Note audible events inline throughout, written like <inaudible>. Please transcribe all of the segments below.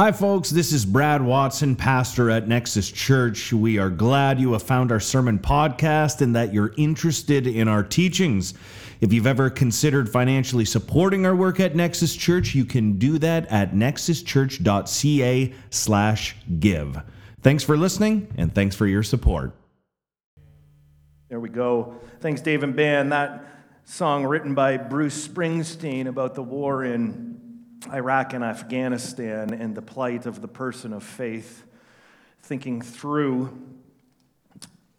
Hi, folks. This is Brad Watson, pastor at Nexus Church. We are glad you have found our sermon podcast and that you're interested in our teachings. If you've ever considered financially supporting our work at Nexus Church, you can do that at nexuschurch.ca/give. Thanks for listening and thanks for your support. There we go. Thanks, Dave and Band. That song written by Bruce Springsteen about the war in Iraq and Afghanistan and the plight of the person of faith, thinking through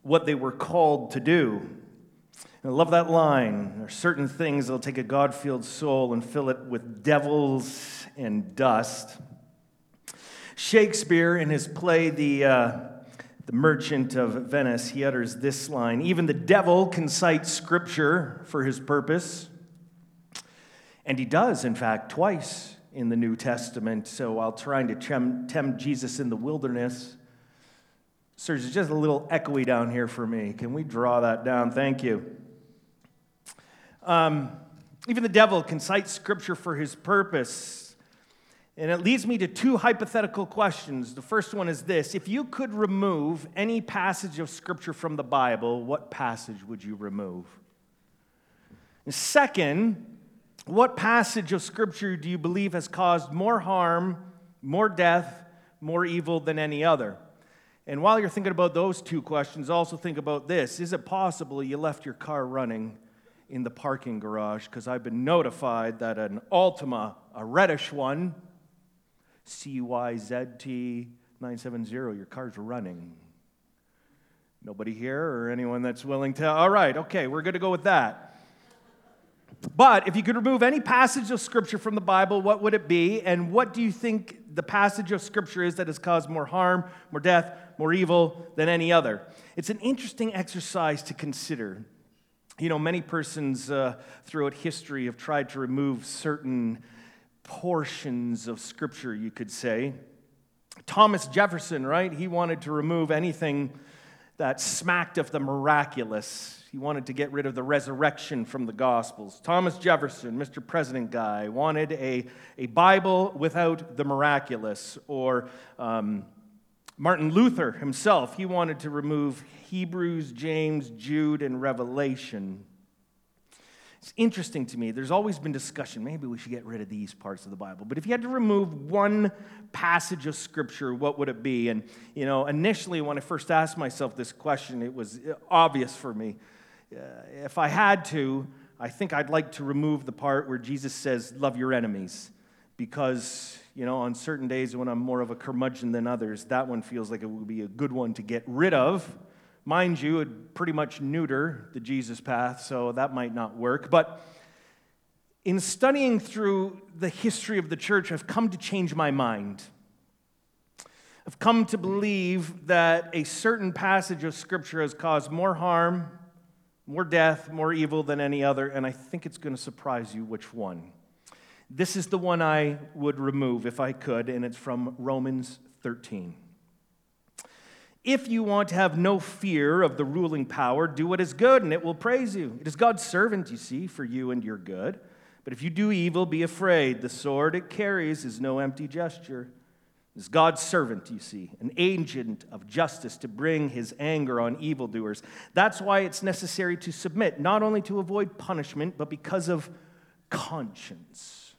what they were called to do. And I love that line. There are certain things that'll take a God filled soul and fill it with devils and dust. Shakespeare, in his play, The, uh, the Merchant of Venice, he utters this line Even the devil can cite scripture for his purpose. And he does, in fact, twice in the New Testament. So while trying to tempt Jesus in the wilderness, sir, there's just a little echoey down here for me. Can we draw that down? Thank you. Um, even the devil can cite scripture for his purpose. And it leads me to two hypothetical questions. The first one is this If you could remove any passage of scripture from the Bible, what passage would you remove? And second, what passage of Scripture do you believe has caused more harm, more death, more evil than any other? And while you're thinking about those two questions, also think about this Is it possible you left your car running in the parking garage? Because I've been notified that an Altima, a reddish one, CYZT 970, your car's running. Nobody here or anyone that's willing to? All right, okay, we're going to go with that. But if you could remove any passage of Scripture from the Bible, what would it be? And what do you think the passage of Scripture is that has caused more harm, more death, more evil than any other? It's an interesting exercise to consider. You know, many persons uh, throughout history have tried to remove certain portions of Scripture, you could say. Thomas Jefferson, right? He wanted to remove anything that smacked of the miraculous he wanted to get rid of the resurrection from the Gospels. Thomas Jefferson, Mr. President guy, wanted a, a Bible without the miraculous. Or um, Martin Luther himself, he wanted to remove Hebrews, James, Jude, and Revelation. It's interesting to me. There's always been discussion. Maybe we should get rid of these parts of the Bible. But if you had to remove one passage of Scripture, what would it be? And, you know, initially when I first asked myself this question, it was obvious for me. Uh, if I had to, I think I'd like to remove the part where Jesus says, Love your enemies. Because, you know, on certain days when I'm more of a curmudgeon than others, that one feels like it would be a good one to get rid of. Mind you, it pretty much neuter the Jesus path, so that might not work. But in studying through the history of the church, I've come to change my mind. I've come to believe that a certain passage of Scripture has caused more harm more death, more evil than any other, and I think it's going to surprise you which one. This is the one I would remove if I could, and it's from Romans 13. If you want to have no fear of the ruling power, do what is good, and it will praise you. It is God's servant, you see, for you and your good. But if you do evil, be afraid. The sword it carries is no empty gesture is God's servant, you see, an agent of justice to bring his anger on evildoers. That's why it's necessary to submit, not only to avoid punishment, but because of conscience.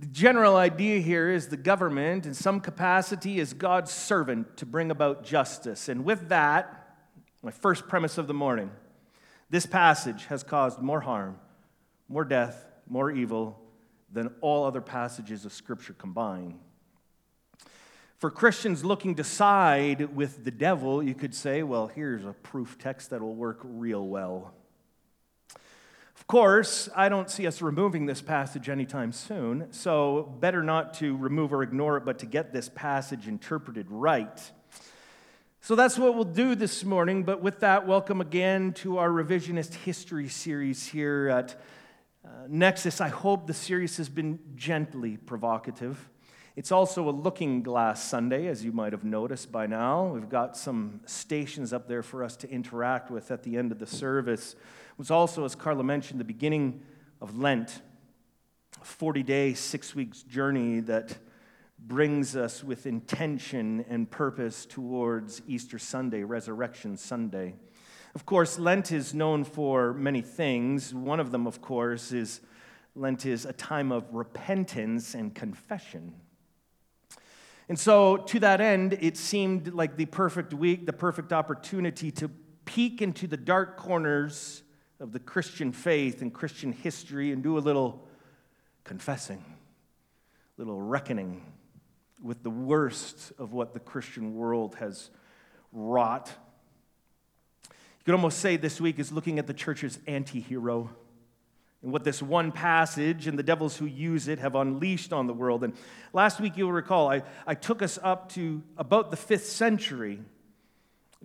The general idea here is the government, in some capacity, is God's servant to bring about justice. And with that, my first premise of the morning this passage has caused more harm, more death, more evil than all other passages of Scripture combined. For Christians looking to side with the devil, you could say, well, here's a proof text that will work real well. Of course, I don't see us removing this passage anytime soon, so better not to remove or ignore it, but to get this passage interpreted right. So that's what we'll do this morning, but with that, welcome again to our revisionist history series here at uh, Nexus. I hope the series has been gently provocative. It's also a looking glass Sunday, as you might have noticed by now. We've got some stations up there for us to interact with at the end of the service. It was also, as Carla mentioned, the beginning of Lent, a 40 day, six weeks journey that brings us with intention and purpose towards Easter Sunday, Resurrection Sunday. Of course, Lent is known for many things. One of them, of course, is Lent is a time of repentance and confession. And so, to that end, it seemed like the perfect week, the perfect opportunity to peek into the dark corners of the Christian faith and Christian history and do a little confessing, a little reckoning with the worst of what the Christian world has wrought. You could almost say this week is looking at the church's anti hero and what this one passage and the devils who use it have unleashed on the world. And last week, you'll recall, I, I took us up to about the fifth century.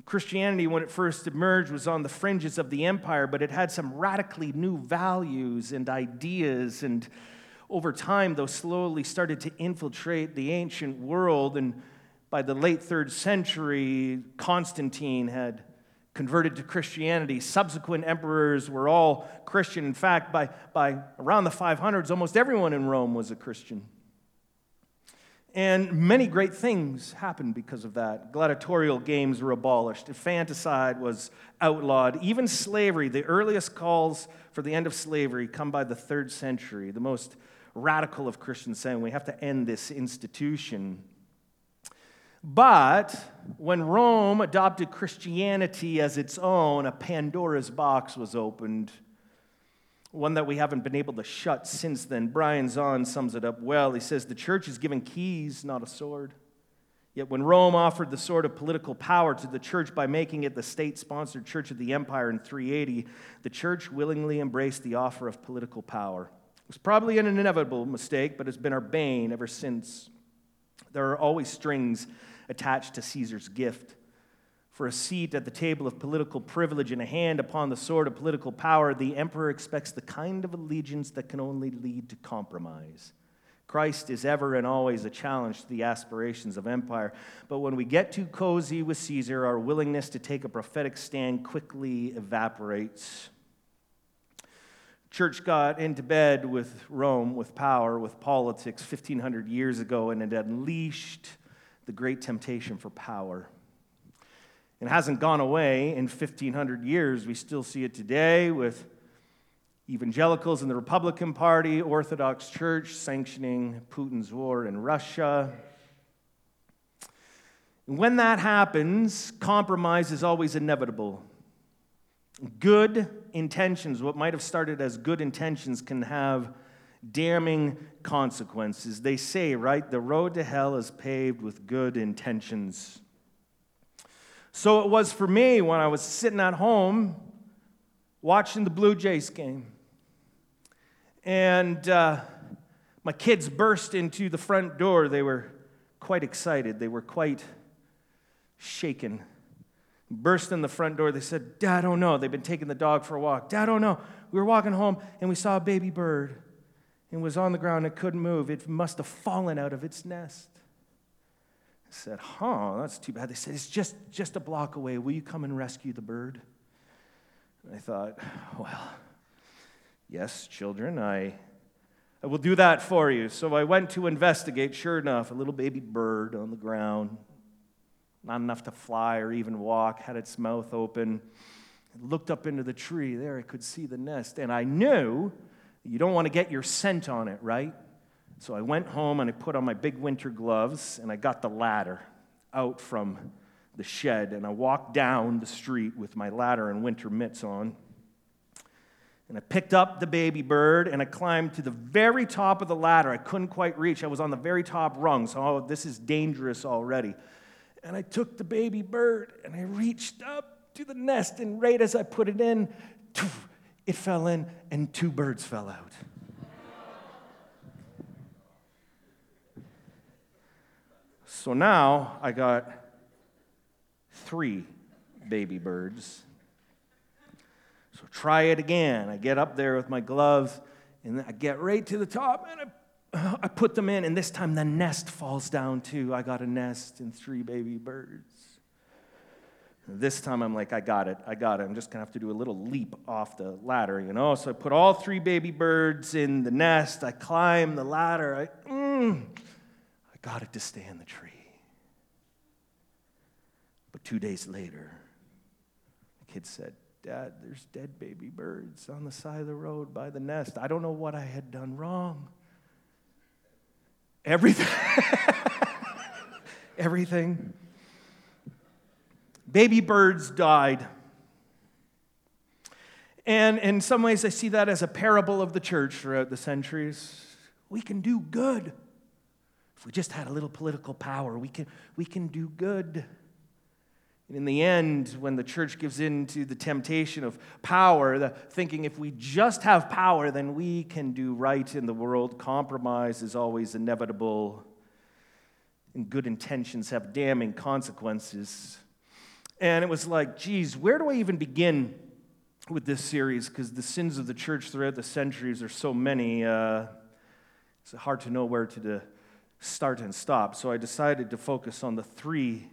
Christianity, when it first emerged, was on the fringes of the empire, but it had some radically new values and ideas. And over time, those slowly started to infiltrate the ancient world. And by the late third century, Constantine had converted to Christianity. Subsequent emperors were all Christian. In fact, by, by around the 500s, almost everyone in Rome was a Christian. And many great things happened because of that. Gladiatorial games were abolished, infanticide was outlawed, even slavery. The earliest calls for the end of slavery come by the third century, the most radical of Christians saying we have to end this institution. But when Rome adopted Christianity as its own, a Pandora's box was opened, one that we haven't been able to shut since then. Brian Zahnd sums it up well. He says, The church is given keys, not a sword. Yet when Rome offered the sword of political power to the church by making it the state sponsored church of the empire in 380, the church willingly embraced the offer of political power. It was probably an inevitable mistake, but it's been our bane ever since. There are always strings attached to Caesar's gift. For a seat at the table of political privilege and a hand upon the sword of political power, the emperor expects the kind of allegiance that can only lead to compromise. Christ is ever and always a challenge to the aspirations of empire. But when we get too cozy with Caesar, our willingness to take a prophetic stand quickly evaporates. Church got into bed with Rome, with power, with politics 1,500 years ago, and it unleashed the great temptation for power. It hasn't gone away in 1,500 years. We still see it today with evangelicals in the Republican Party, Orthodox Church sanctioning Putin's war in Russia. And when that happens, compromise is always inevitable. Good intentions, what might have started as good intentions, can have damning consequences. They say, right, the road to hell is paved with good intentions. So it was for me when I was sitting at home watching the Blue Jays game. And uh, my kids burst into the front door. They were quite excited, they were quite shaken. Burst in the front door. They said, Dad, oh no. They've been taking the dog for a walk. Dad, oh no. We were walking home and we saw a baby bird and was on the ground and couldn't move. It must have fallen out of its nest. I said, Huh, that's too bad. They said, It's just, just a block away. Will you come and rescue the bird? And I thought, Well, yes, children, I, I will do that for you. So I went to investigate. Sure enough, a little baby bird on the ground, not enough to fly or even walk, had its mouth open. Looked up into the tree. There I could see the nest. And I knew you don't want to get your scent on it, right? So I went home and I put on my big winter gloves and I got the ladder out from the shed and I walked down the street with my ladder and winter mitts on. And I picked up the baby bird and I climbed to the very top of the ladder. I couldn't quite reach. I was on the very top rung, so oh, this is dangerous already. And I took the baby bird and I reached up to the nest, and right as I put it in, it fell in, and two birds fell out. So now I got three baby birds. So try it again. I get up there with my gloves and I get right to the top and I, I put them in, and this time the nest falls down too. I got a nest and three baby birds. This time I'm like, I got it, I got it. I'm just gonna have to do a little leap off the ladder, you know? So I put all three baby birds in the nest. I climb the ladder. I, mm, I got it to stay in the tree. But two days later, the kid said, Dad, there's dead baby birds on the side of the road by the nest. I don't know what I had done wrong. <laughs> Everything. Everything. Baby birds died. And in some ways, I see that as a parable of the church throughout the centuries. We can do good. If we just had a little political power, we can, we can do good. And in the end, when the church gives in to the temptation of power, the thinking if we just have power, then we can do right in the world, compromise is always inevitable, and good intentions have damning consequences. And it was like, geez, where do I even begin with this series? Because the sins of the church throughout the centuries are so many, uh, it's hard to know where to start and stop. So I decided to focus on the three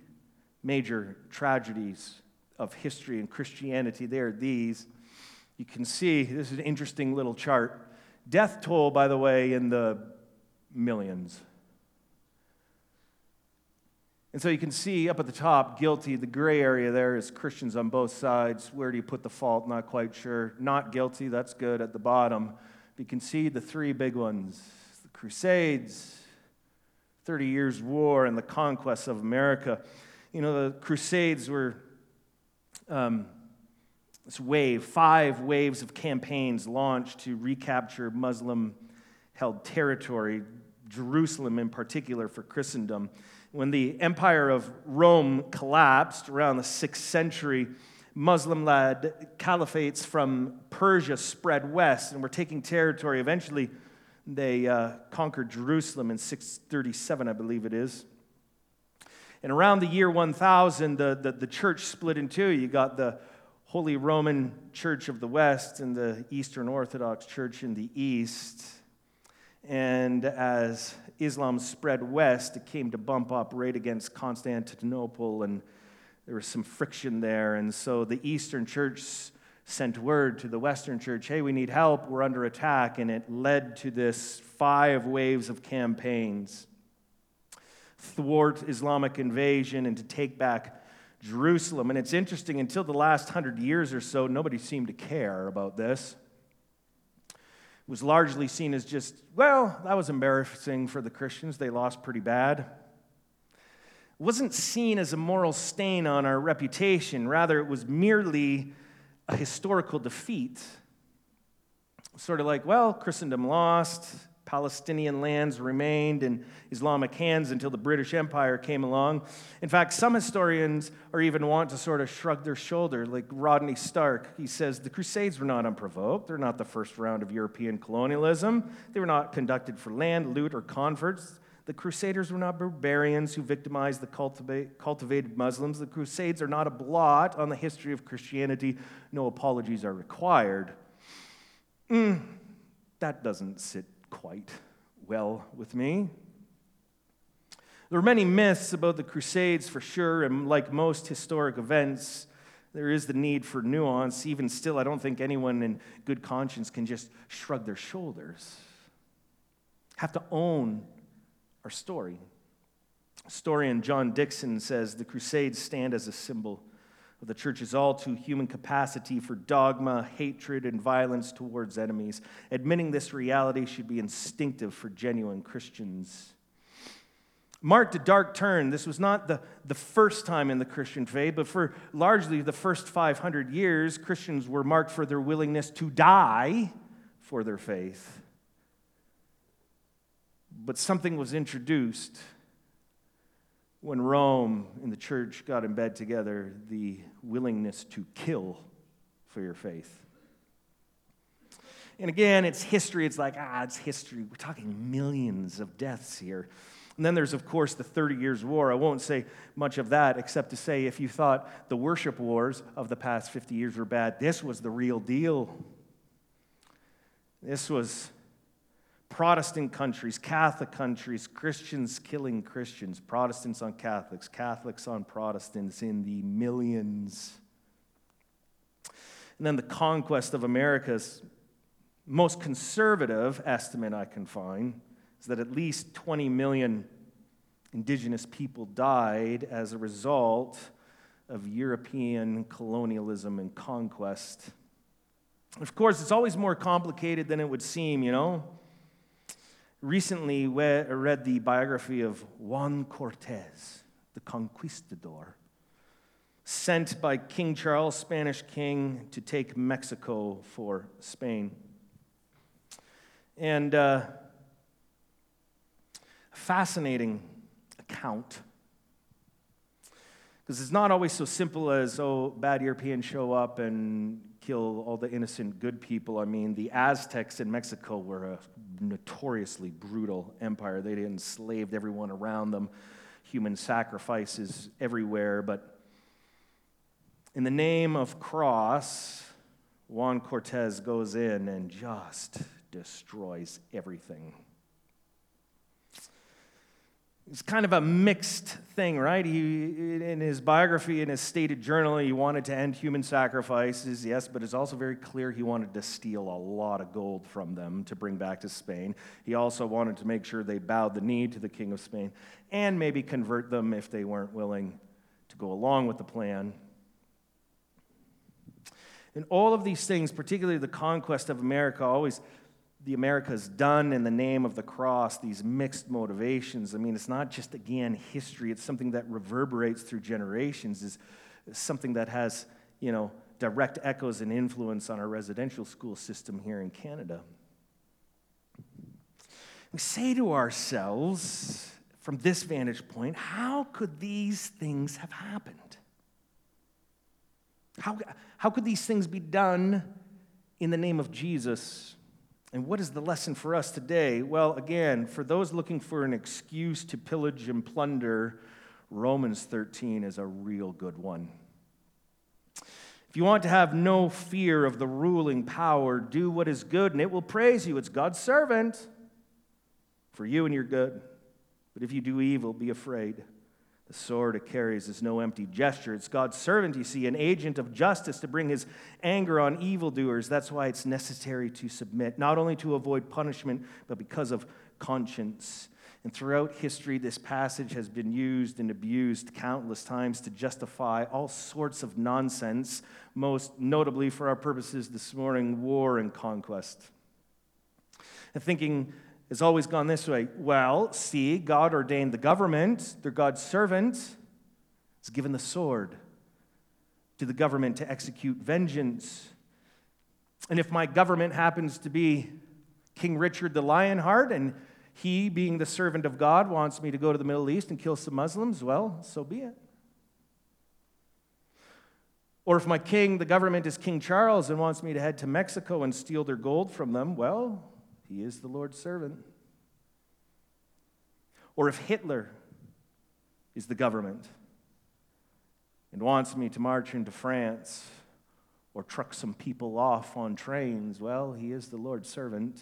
major tragedies of history and Christianity. They are these. You can see, this is an interesting little chart. Death toll, by the way, in the millions. And so you can see up at the top, guilty. The gray area there is Christians on both sides. Where do you put the fault? Not quite sure. Not guilty, that's good at the bottom. You can see the three big ones the Crusades, 30 Years' War, and the conquest of America. You know, the Crusades were um, this wave, five waves of campaigns launched to recapture Muslim held territory, Jerusalem in particular for Christendom. When the empire of Rome collapsed around the sixth century, Muslim led caliphates from Persia spread west and were taking territory. Eventually, they uh, conquered Jerusalem in 637, I believe it is. And around the year 1000, the, the, the church split in two. You got the Holy Roman Church of the West and the Eastern Orthodox Church in the East. And as Islam spread west, it came to bump up right against Constantinople, and there was some friction there. And so the Eastern Church sent word to the Western Church hey, we need help, we're under attack. And it led to this five waves of campaigns thwart Islamic invasion and to take back Jerusalem. And it's interesting, until the last hundred years or so, nobody seemed to care about this. Was largely seen as just, well, that was embarrassing for the Christians. They lost pretty bad. It wasn't seen as a moral stain on our reputation, rather, it was merely a historical defeat. Sort of like, well, Christendom lost, Palestinian lands remained in Islamic hands until the British Empire came along. In fact, some historians are even want to sort of shrug their shoulder, like Rodney Stark. He says the Crusades were not unprovoked. They're not the first round of European colonialism. They were not conducted for land, loot, or converts. The Crusaders were not barbarians who victimized the cultivated Muslims. The Crusades are not a blot on the history of Christianity. No apologies are required. Mm, that doesn't sit quite well with me. There are many myths about the Crusades for sure, and like most historic events, there is the need for nuance. Even still, I don't think anyone in good conscience can just shrug their shoulders. Have to own our story. Historian John Dickson says the Crusades stand as a symbol of the church's all too human capacity for dogma, hatred, and violence towards enemies. Admitting this reality should be instinctive for genuine Christians. Marked a dark turn. This was not the, the first time in the Christian faith, but for largely the first 500 years, Christians were marked for their willingness to die for their faith. But something was introduced when Rome and the church got in bed together, the willingness to kill for your faith. And again, it's history. It's like, ah, it's history. We're talking millions of deaths here. And then there's, of course, the 30 Years' War. I won't say much of that except to say if you thought the worship wars of the past 50 years were bad, this was the real deal. This was Protestant countries, Catholic countries, Christians killing Christians, Protestants on Catholics, Catholics on Protestants in the millions. And then the conquest of America's most conservative estimate I can find is that at least 20 million indigenous people died as a result of European colonialism and conquest. Of course, it's always more complicated than it would seem, you know. Recently, I read the biography of Juan Cortez, the conquistador, sent by King Charles, Spanish king, to take Mexico for Spain. And uh, fascinating account. Because it's not always so simple as, oh, bad Europeans show up and kill all the innocent good people. I mean, the Aztecs in Mexico were a notoriously brutal empire. They enslaved everyone around them, human sacrifices everywhere. But in the name of cross, Juan Cortez goes in and just destroys everything it's kind of a mixed thing, right? He, in his biography, in his stated journal, he wanted to end human sacrifices, yes, but it's also very clear he wanted to steal a lot of gold from them to bring back to Spain. He also wanted to make sure they bowed the knee to the king of Spain and maybe convert them if they weren't willing to go along with the plan. And all of these things, particularly the conquest of America, always the Americas done in the name of the cross, these mixed motivations. I mean, it's not just, again, history, it's something that reverberates through generations, is something that has, you know, direct echoes and influence on our residential school system here in Canada. We say to ourselves, from this vantage point, how could these things have happened? How, how could these things be done in the name of Jesus? And what is the lesson for us today? Well, again, for those looking for an excuse to pillage and plunder, Romans 13 is a real good one. If you want to have no fear of the ruling power, do what is good and it will praise you. It's God's servant for you and your good. But if you do evil, be afraid. The sword it carries is no empty gesture. It's God's servant, you see, an agent of justice to bring his anger on evildoers. That's why it's necessary to submit, not only to avoid punishment, but because of conscience. And throughout history, this passage has been used and abused countless times to justify all sorts of nonsense, most notably for our purposes this morning war and conquest. And thinking has always gone this way. Well, see, God ordained the government, they're God's servant, is given the sword to the government to execute vengeance. And if my government happens to be King Richard the Lionheart, and he, being the servant of God, wants me to go to the Middle East and kill some Muslims, well, so be it. Or if my king, the government is King Charles, and wants me to head to Mexico and steal their gold from them, well, he is the Lord's servant. Or if Hitler is the government and wants me to march into France or truck some people off on trains, well, he is the Lord's servant.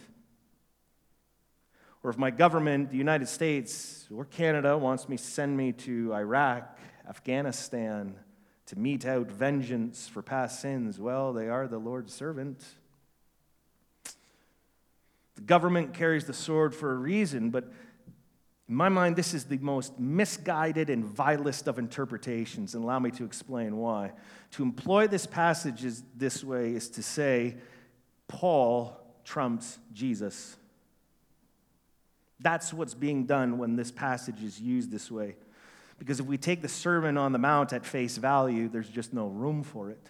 Or if my government, the United States or Canada, wants me to send me to Iraq, Afghanistan, to mete out vengeance for past sins, well, they are the Lord's servant. The government carries the sword for a reason, but in my mind, this is the most misguided and vilest of interpretations, and allow me to explain why. To employ this passage is, this way is to say, Paul trumps Jesus. That's what's being done when this passage is used this way. Because if we take the Sermon on the Mount at face value, there's just no room for it.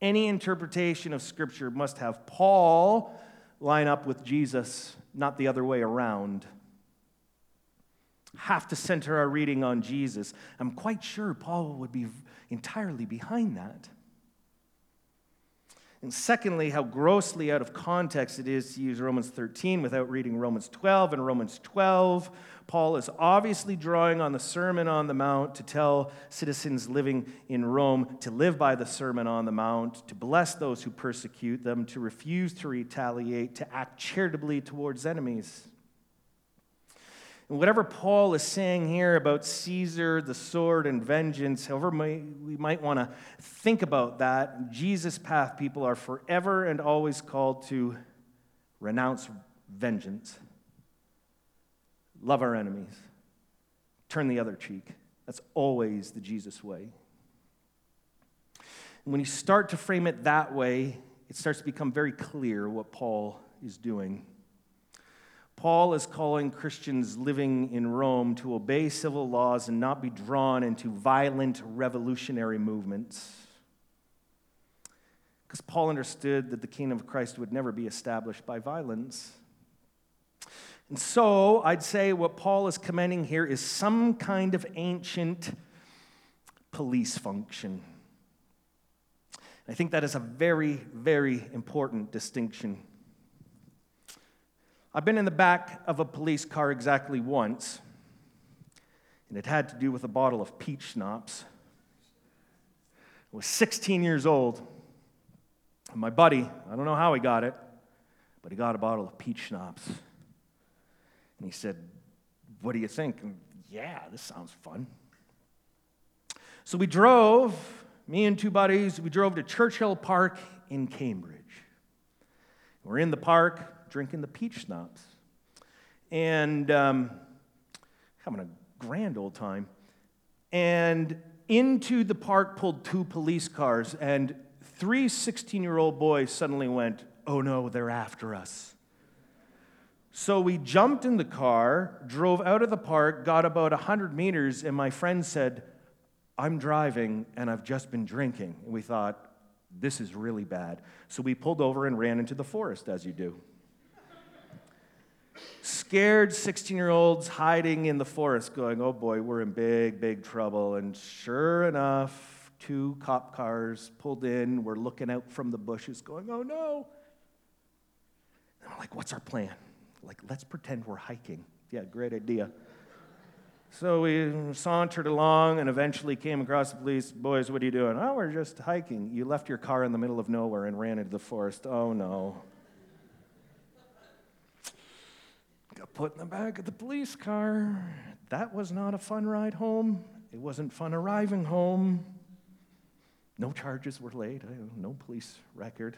Any interpretation of Scripture must have Paul line up with Jesus, not the other way around. Have to center our reading on Jesus. I'm quite sure Paul would be entirely behind that. And secondly, how grossly out of context it is to use Romans 13 without reading Romans 12 and Romans 12. Paul is obviously drawing on the Sermon on the Mount to tell citizens living in Rome to live by the Sermon on the Mount, to bless those who persecute them, to refuse to retaliate, to act charitably towards enemies. And whatever Paul is saying here about Caesar, the sword, and vengeance, however we might want to think about that, Jesus' path people are forever and always called to renounce vengeance, love our enemies, turn the other cheek. That's always the Jesus way. And when you start to frame it that way, it starts to become very clear what Paul is doing. Paul is calling Christians living in Rome to obey civil laws and not be drawn into violent revolutionary movements. Because Paul understood that the kingdom of Christ would never be established by violence. And so I'd say what Paul is commending here is some kind of ancient police function. I think that is a very, very important distinction. I've been in the back of a police car exactly once, and it had to do with a bottle of peach schnapps. I was 16 years old, and my buddy, I don't know how he got it, but he got a bottle of peach schnapps. And he said, What do you think? And, yeah, this sounds fun. So we drove me and two buddies, we drove to Churchill Park in Cambridge. We're in the park drinking the peach schnapps and um, having a grand old time. And into the park pulled two police cars, and three 16 year old boys suddenly went, Oh no, they're after us. So we jumped in the car, drove out of the park, got about 100 meters, and my friend said, I'm driving and I've just been drinking. And we thought, this is really bad. So we pulled over and ran into the forest, as you do. Scared 16 year olds hiding in the forest, going, oh boy, we're in big, big trouble. And sure enough, two cop cars pulled in. We're looking out from the bushes, going, oh no. And I'm like, what's our plan? Like, let's pretend we're hiking. Yeah, great idea. So we sauntered along and eventually came across the police. Boys, what are you doing? Oh, we're just hiking. You left your car in the middle of nowhere and ran into the forest. Oh, no. Put in the back of the police car. That was not a fun ride home. It wasn't fun arriving home. No charges were laid, no police record.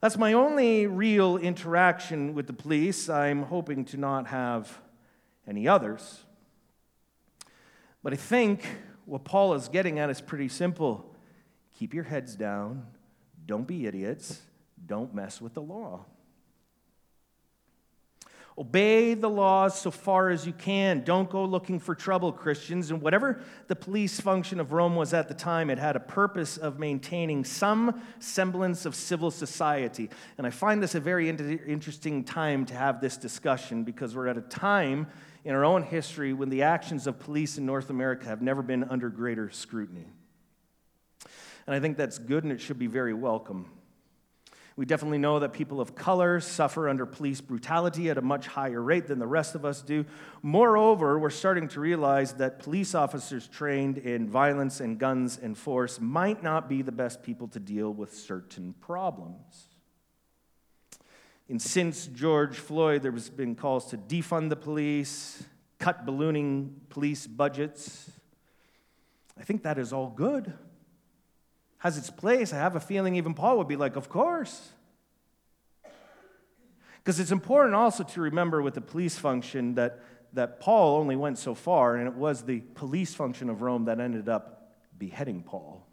That's my only real interaction with the police. I'm hoping to not have any others. But I think what Paul is getting at is pretty simple keep your heads down, don't be idiots, don't mess with the law. Obey the laws so far as you can. Don't go looking for trouble, Christians. And whatever the police function of Rome was at the time, it had a purpose of maintaining some semblance of civil society. And I find this a very interesting time to have this discussion because we're at a time in our own history when the actions of police in North America have never been under greater scrutiny. And I think that's good and it should be very welcome. We definitely know that people of color suffer under police brutality at a much higher rate than the rest of us do. Moreover, we're starting to realize that police officers trained in violence and guns and force might not be the best people to deal with certain problems. And since George Floyd, there has been calls to defund the police, cut ballooning police budgets. I think that is all good. Has its place. I have a feeling even Paul would be like, Of course. Because it's important also to remember with the police function that, that Paul only went so far, and it was the police function of Rome that ended up beheading Paul.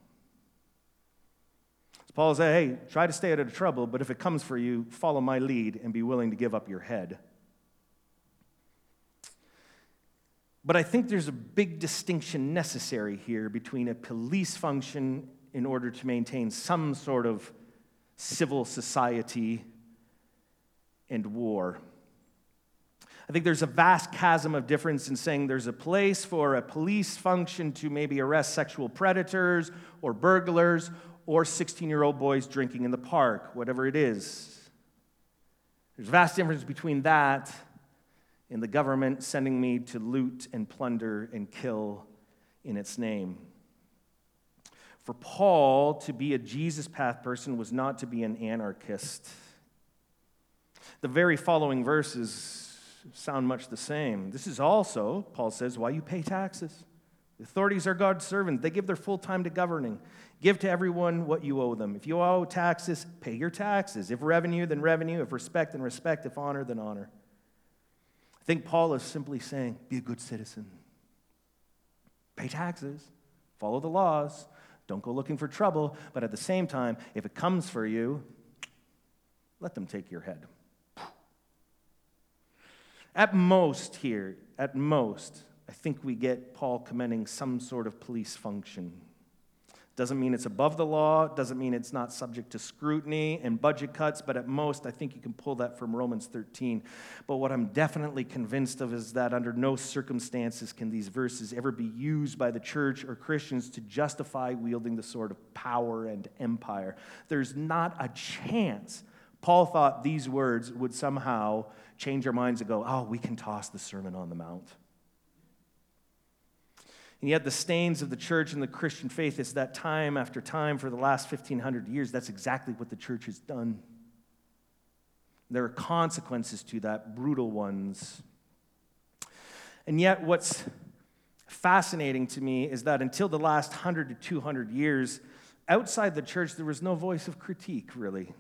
So Paul said, hey, try to stay out of trouble, but if it comes for you, follow my lead and be willing to give up your head. But I think there's a big distinction necessary here between a police function in order to maintain some sort of civil society and war. I think there's a vast chasm of difference in saying there's a place for a police function to maybe arrest sexual predators or burglars or 16 year old boys drinking in the park, whatever it is. There's a vast difference between that and the government sending me to loot and plunder and kill in its name. For Paul, to be a Jesus path person was not to be an anarchist. The very following verses sound much the same. This is also, Paul says, why you pay taxes. The authorities are God's servants. They give their full time to governing. Give to everyone what you owe them. If you owe taxes, pay your taxes. If revenue, then revenue. If respect, then respect. If honor, then honor. I think Paul is simply saying, be a good citizen. Pay taxes, follow the laws, don't go looking for trouble, but at the same time, if it comes for you, let them take your head. At most, here, at most, I think we get Paul commending some sort of police function. Doesn't mean it's above the law, doesn't mean it's not subject to scrutiny and budget cuts, but at most, I think you can pull that from Romans 13. But what I'm definitely convinced of is that under no circumstances can these verses ever be used by the church or Christians to justify wielding the sword of power and empire. There's not a chance. Paul thought these words would somehow change our minds and go, oh, we can toss the Sermon on the Mount. And yet, the stains of the church and the Christian faith is that time after time for the last 1,500 years, that's exactly what the church has done. There are consequences to that, brutal ones. And yet, what's fascinating to me is that until the last 100 to 200 years, outside the church, there was no voice of critique, really.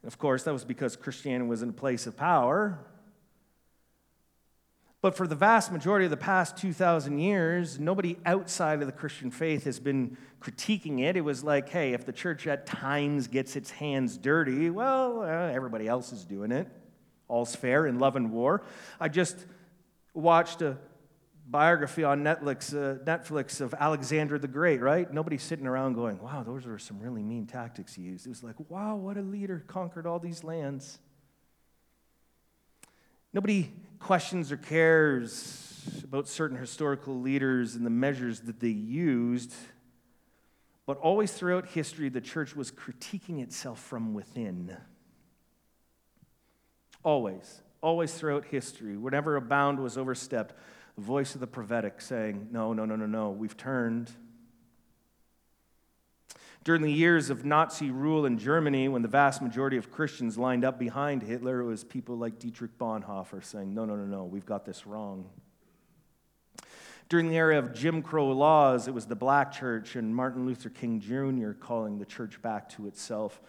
And of course, that was because Christianity was in a place of power, but for the vast majority of the past 2,000 years, nobody outside of the Christian faith has been critiquing it. It was like, hey, if the church at times gets its hands dirty, well, uh, everybody else is doing it. All's fair in love and war. I just watched a biography on Netflix, uh, Netflix of Alexander the Great, right? Nobody's sitting around going, wow, those were some really mean tactics he used. It was like, wow, what a leader conquered all these lands. Nobody questions or cares about certain historical leaders and the measures that they used, but always throughout history, the church was critiquing itself from within. Always, always throughout history, whenever a bound was overstepped, the voice of the prophetic saying, No, no, no, no, no, we've turned. During the years of Nazi rule in Germany, when the vast majority of Christians lined up behind Hitler, it was people like Dietrich Bonhoeffer saying, No, no, no, no, we've got this wrong. During the era of Jim Crow laws, it was the black church and Martin Luther King Jr. calling the church back to itself.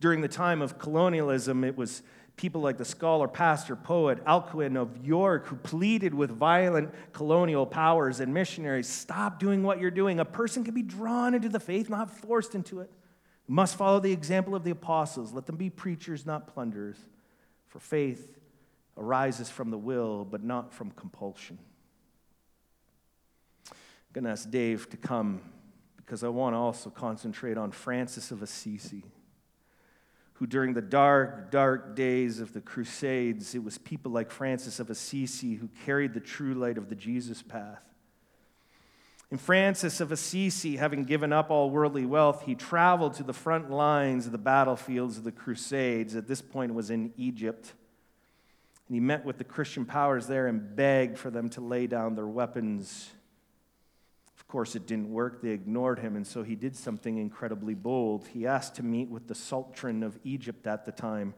During the time of colonialism, it was people like the scholar, pastor, poet Alcuin of York, who pleaded with violent colonial powers and missionaries stop doing what you're doing. A person can be drawn into the faith, not forced into it. You must follow the example of the apostles. Let them be preachers, not plunderers. For faith arises from the will, but not from compulsion. I'm going to ask Dave to come because I want to also concentrate on Francis of Assisi who during the dark, dark days of the Crusades, it was people like Francis of Assisi who carried the true light of the Jesus path. And Francis of Assisi, having given up all worldly wealth, he traveled to the front lines of the battlefields of the Crusades. At this point, was in Egypt. And he met with the Christian powers there and begged for them to lay down their weapons of course, it didn't work. They ignored him, and so he did something incredibly bold. He asked to meet with the Sultan of Egypt at the time.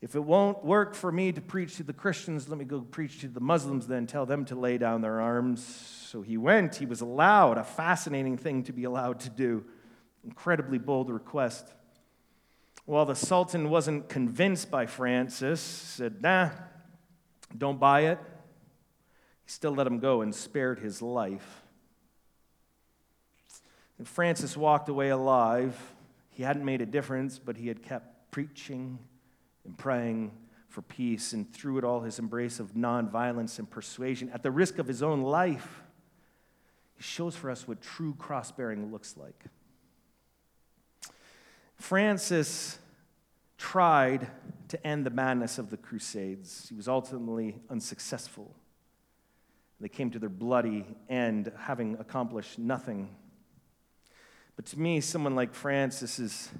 If it won't work for me to preach to the Christians, let me go preach to the Muslims, then tell them to lay down their arms. So he went. He was allowed, a fascinating thing to be allowed to do. Incredibly bold request. While the Sultan wasn't convinced by Francis, said, nah, don't buy it. He still let him go and spared his life. And Francis walked away alive. He hadn't made a difference, but he had kept preaching and praying for peace, and through it all, his embrace of nonviolence and persuasion, at the risk of his own life, he shows for us what true cross bearing looks like. Francis tried to end the madness of the Crusades. He was ultimately unsuccessful. They came to their bloody end, having accomplished nothing but to me, someone like Francis is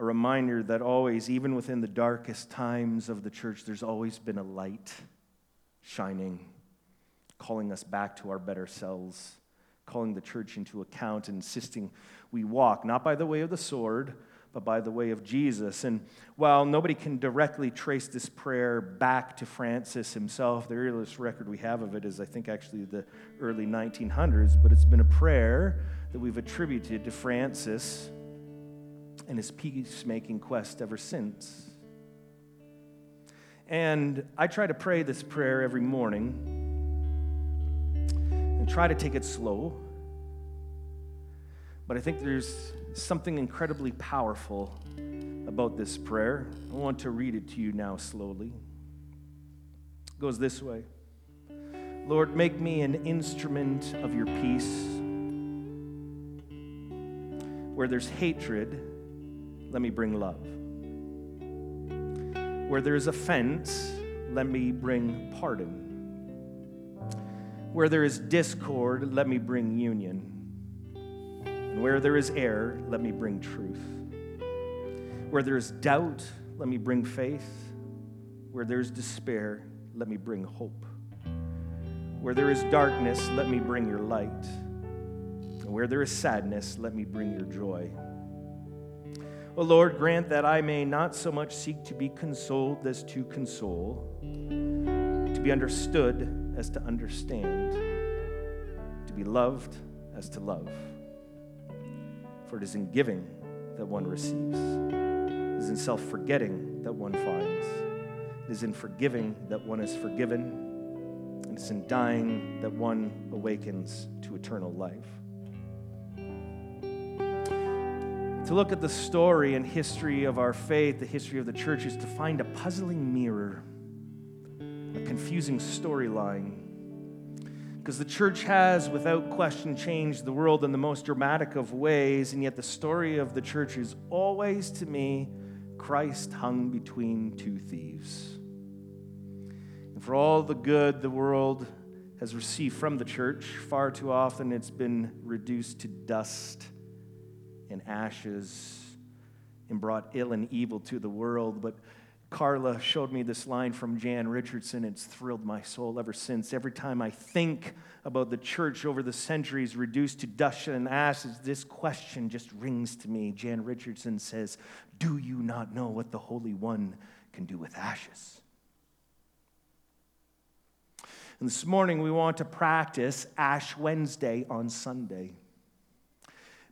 a reminder that always, even within the darkest times of the church, there's always been a light shining, calling us back to our better selves, calling the church into account, and insisting we walk not by the way of the sword, but by the way of Jesus. And while nobody can directly trace this prayer back to Francis himself, the earliest record we have of it is, I think, actually the early 1900s, but it's been a prayer that we've attributed to Francis and his peacemaking quest ever since. And I try to pray this prayer every morning and try to take it slow. But I think there's something incredibly powerful about this prayer. I want to read it to you now slowly. It goes this way Lord, make me an instrument of your peace. Where there's hatred, let me bring love. Where there's offense, let me bring pardon. Where there is discord, let me bring union. And where there is error, let me bring truth. Where there is doubt, let me bring faith. Where there is despair, let me bring hope. Where there is darkness, let me bring your light. Where there is sadness, let me bring your joy. O Lord, grant that I may not so much seek to be consoled as to console, to be understood as to understand, to be loved as to love. For it is in giving that one receives, it is in self forgetting that one finds, it is in forgiving that one is forgiven, and it's in dying that one awakens to eternal life. To look at the story and history of our faith, the history of the church, is to find a puzzling mirror, a confusing storyline. Because the church has, without question, changed the world in the most dramatic of ways, and yet the story of the church is always, to me, Christ hung between two thieves. And for all the good the world has received from the church, far too often it's been reduced to dust and ashes and brought ill and evil to the world. But Carla showed me this line from Jan Richardson. It's thrilled my soul ever since. Every time I think about the church over the centuries reduced to dust and ashes, this question just rings to me. Jan Richardson says, Do you not know what the Holy One can do with ashes? And this morning we want to practice Ash Wednesday on Sunday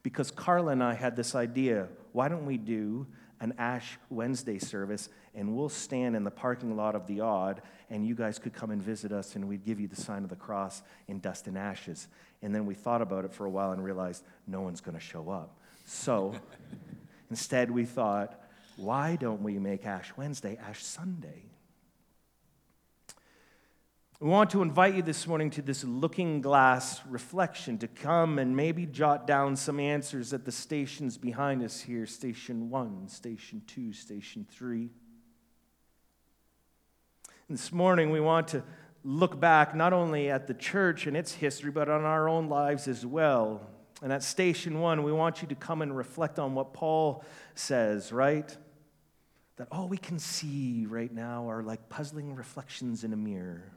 because Carla and I had this idea why don't we do an Ash Wednesday service and we'll stand in the parking lot of the Odd and you guys could come and visit us and we'd give you the sign of the cross in dust and ashes. And then we thought about it for a while and realized no one's going to show up. So <laughs> instead we thought, why don't we make Ash Wednesday Ash Sunday? We want to invite you this morning to this looking glass reflection to come and maybe jot down some answers at the stations behind us here station one, station two, station three. And this morning, we want to look back not only at the church and its history, but on our own lives as well. And at station one, we want you to come and reflect on what Paul says, right? That all we can see right now are like puzzling reflections in a mirror.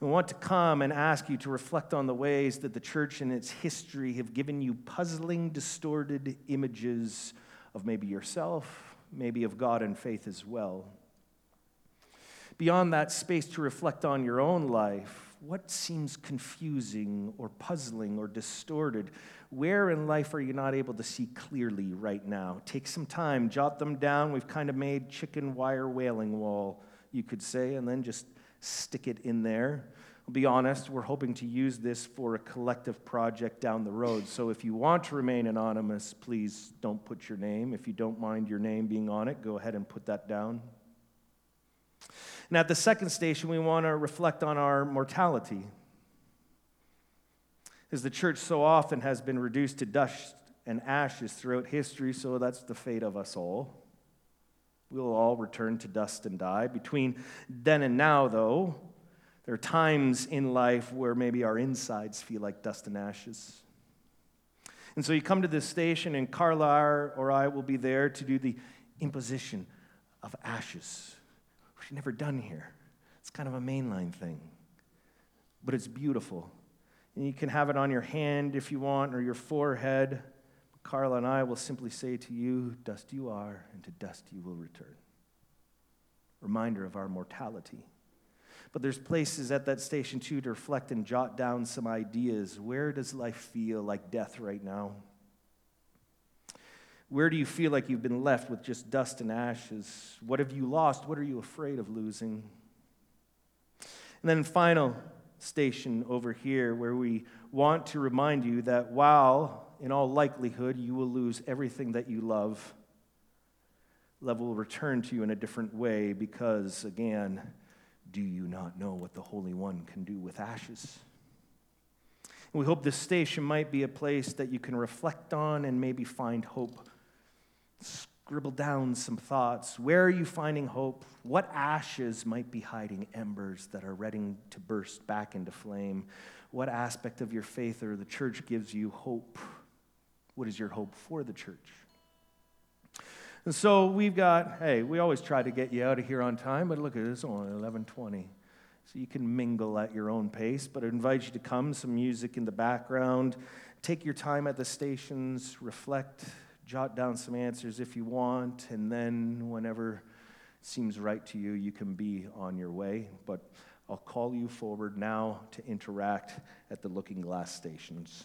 We want to come and ask you to reflect on the ways that the church and its history have given you puzzling, distorted images of maybe yourself, maybe of God and faith as well. Beyond that space to reflect on your own life, what seems confusing or puzzling or distorted? Where in life are you not able to see clearly right now? Take some time, jot them down. We've kind of made chicken wire wailing wall, you could say, and then just stick it in there. I'll be honest, we're hoping to use this for a collective project down the road. So if you want to remain anonymous, please don't put your name. If you don't mind your name being on it, go ahead and put that down. And at the second station, we want to reflect on our mortality. As the church so often has been reduced to dust and ashes throughout history, so that's the fate of us all. We'll all return to dust and die. Between then and now, though, there are times in life where maybe our insides feel like dust and ashes. And so you come to this station, and Carla or I will be there to do the imposition of ashes, which we've never done here. It's kind of a mainline thing, but it's beautiful. And you can have it on your hand if you want, or your forehead. Carla and I will simply say to you, Dust you are, and to dust you will return. Reminder of our mortality. But there's places at that station too to reflect and jot down some ideas. Where does life feel like death right now? Where do you feel like you've been left with just dust and ashes? What have you lost? What are you afraid of losing? And then, final station over here, where we want to remind you that while in all likelihood you will lose everything that you love, love will return to you in a different way because, again, do you not know what the Holy One can do with ashes? And we hope this station might be a place that you can reflect on and maybe find hope. Scribble down some thoughts. Where are you finding hope? What ashes might be hiding embers that are ready to burst back into flame? What aspect of your faith or the church gives you hope? What is your hope for the church? And so we've got, hey, we always try to get you out of here on time, but look at this, only 1120. So you can mingle at your own pace, but I invite you to come, some music in the background. Take your time at the stations, reflect, jot down some answers if you want, and then whenever seems right to you, you can be on your way. But I'll call you forward now to interact at the Looking Glass stations.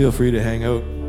feel free to hang out